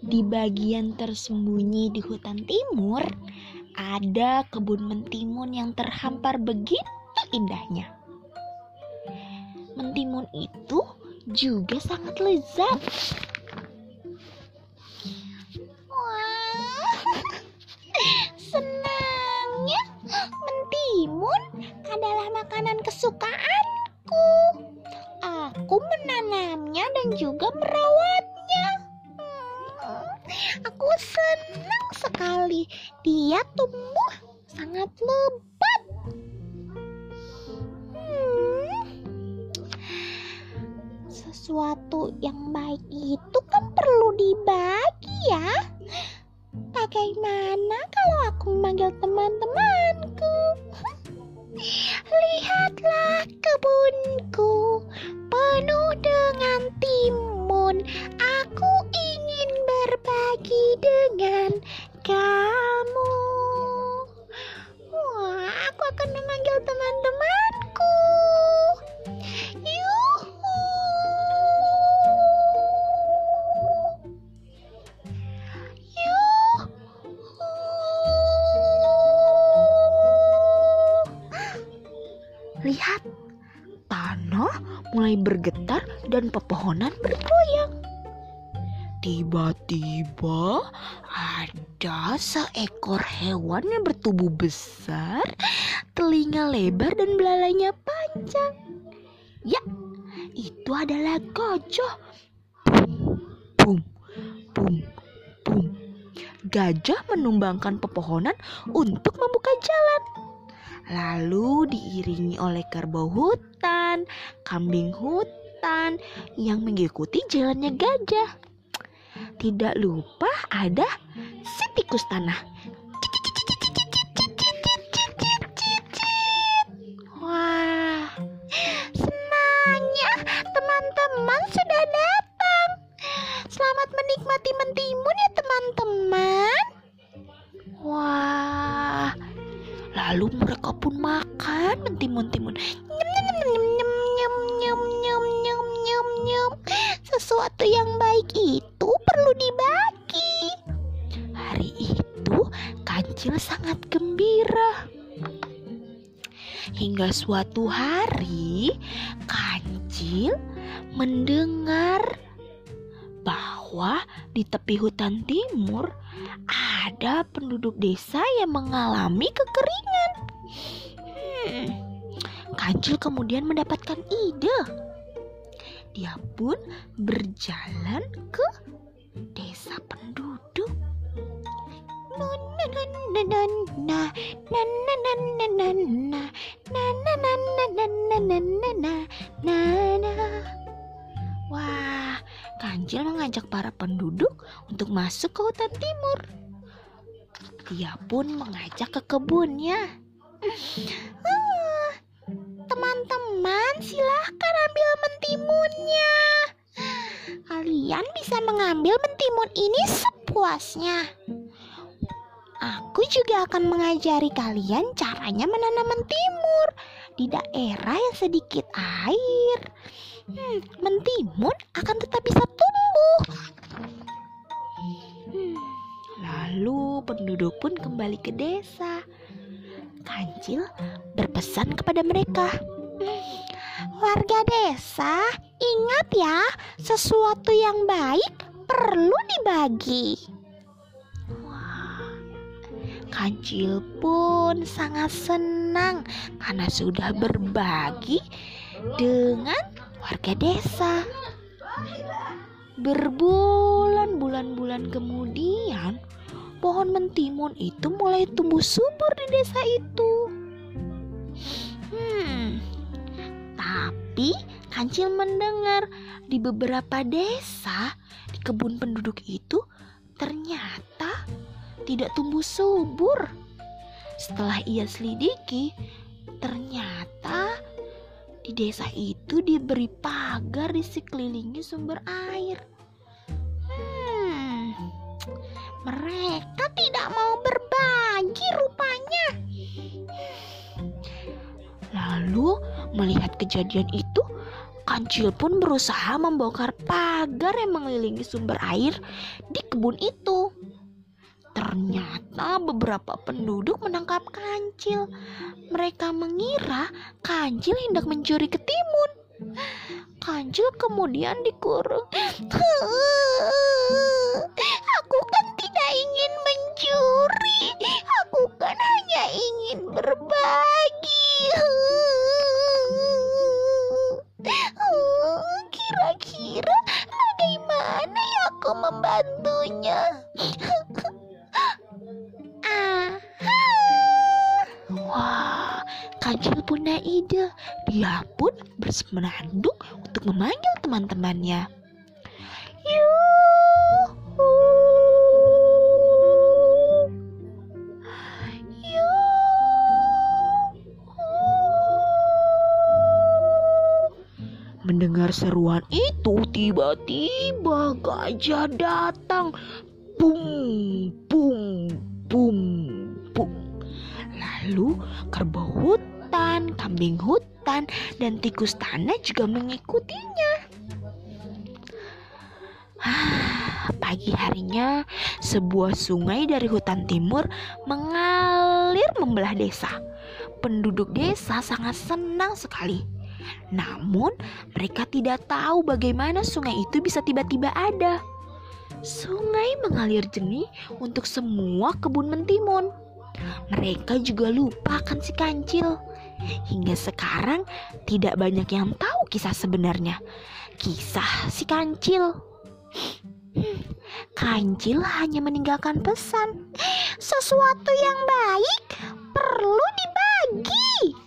Di bagian tersembunyi di hutan timur, ada kebun mentimun yang terhampar begitu indahnya. Mentimun itu juga sangat lezat. Wah, senangnya mentimun adalah makanan kesukaanku. Aku menanamnya dan juga merawatnya. Dia tumbuh sangat lebat. Hmm, sesuatu yang baik itu kan perlu dibagi ya. Bagaimana kalau aku memanggil teman-temanku? Lihatlah kebunku penuh dengan timun. Aku mulai bergetar dan pepohonan bergoyang. Tiba-tiba ada seekor hewan yang bertubuh besar, telinga lebar dan belalainya panjang. Ya, itu adalah gajah. Bum, bum, bum. Gajah menumbangkan pepohonan untuk membuka jalan. Lalu diiringi oleh kerbau hutan, kambing hutan yang mengikuti jalannya gajah. Tidak lupa ada si tikus tanah. Wah, senangnya teman-teman sudah datang. Selamat menikmati mentimun ya teman-teman. Wah, lalu mereka pun makan mentimun-timun. Nyem, nyem, nyem, nyem, nyem, nyem, nyem. Sesuatu yang baik itu perlu dibagi. Hari itu kancil sangat gembira. Hingga suatu hari kancil mendengar bahwa di tepi hutan timur ada penduduk desa yang mengalami kekeringan. Hmm, Kancil kemudian mendapatkan ide. Dia pun berjalan ke desa penduduk. Wah, Kancil mengajak para penduduk untuk masuk ke hutan timur. Dia pun mengajak ke kebunnya. Teman-teman, silahkan ambil mentimunnya. Kalian bisa mengambil mentimun ini sepuasnya. Aku juga akan mengajari kalian caranya menanam mentimun di daerah yang sedikit air. Hmm, mentimun akan tetap bisa tumbuh. Hmm, lalu penduduk pun kembali ke desa. Kancil berpesan kepada mereka. Warga desa, ingat ya, sesuatu yang baik perlu dibagi. Kancil pun sangat senang karena sudah berbagi dengan warga desa. Berbulan-bulan-bulan kemudian, pohon mentimun itu mulai tumbuh subur di desa itu. Hmm, tapi Kancil mendengar di beberapa desa di kebun penduduk itu ternyata tidak tumbuh subur. Setelah ia selidiki, ternyata di desa itu diberi pagar di sekelilingi sumber air. Mereka tidak mau berbagi rupanya. Lalu melihat kejadian itu, Kancil pun berusaha membongkar pagar yang mengelilingi sumber air di kebun itu. Ternyata beberapa penduduk menangkap kancil. Mereka mengira kancil hendak mencuri ketimun. Kancil kemudian dikurung. aku membantunya? Wah, Kancil punya ide. Dia pun bersenandung untuk memanggil teman-temannya. Yuhu. Mendengar seruan itu, tiba-tiba gajah datang. Bung, bung, bung, bung. Lalu kerbau hutan, kambing hutan, dan tikus tanah juga mengikutinya. Ah, pagi harinya, sebuah sungai dari hutan timur mengalir membelah desa. Penduduk desa sangat senang sekali. Namun, mereka tidak tahu bagaimana sungai itu bisa tiba-tiba ada. Sungai mengalir jernih untuk semua kebun mentimun. Mereka juga lupa akan si kancil. Hingga sekarang tidak banyak yang tahu kisah sebenarnya. Kisah si kancil. Hmm, kancil hanya meninggalkan pesan. Sesuatu yang baik perlu dibagi.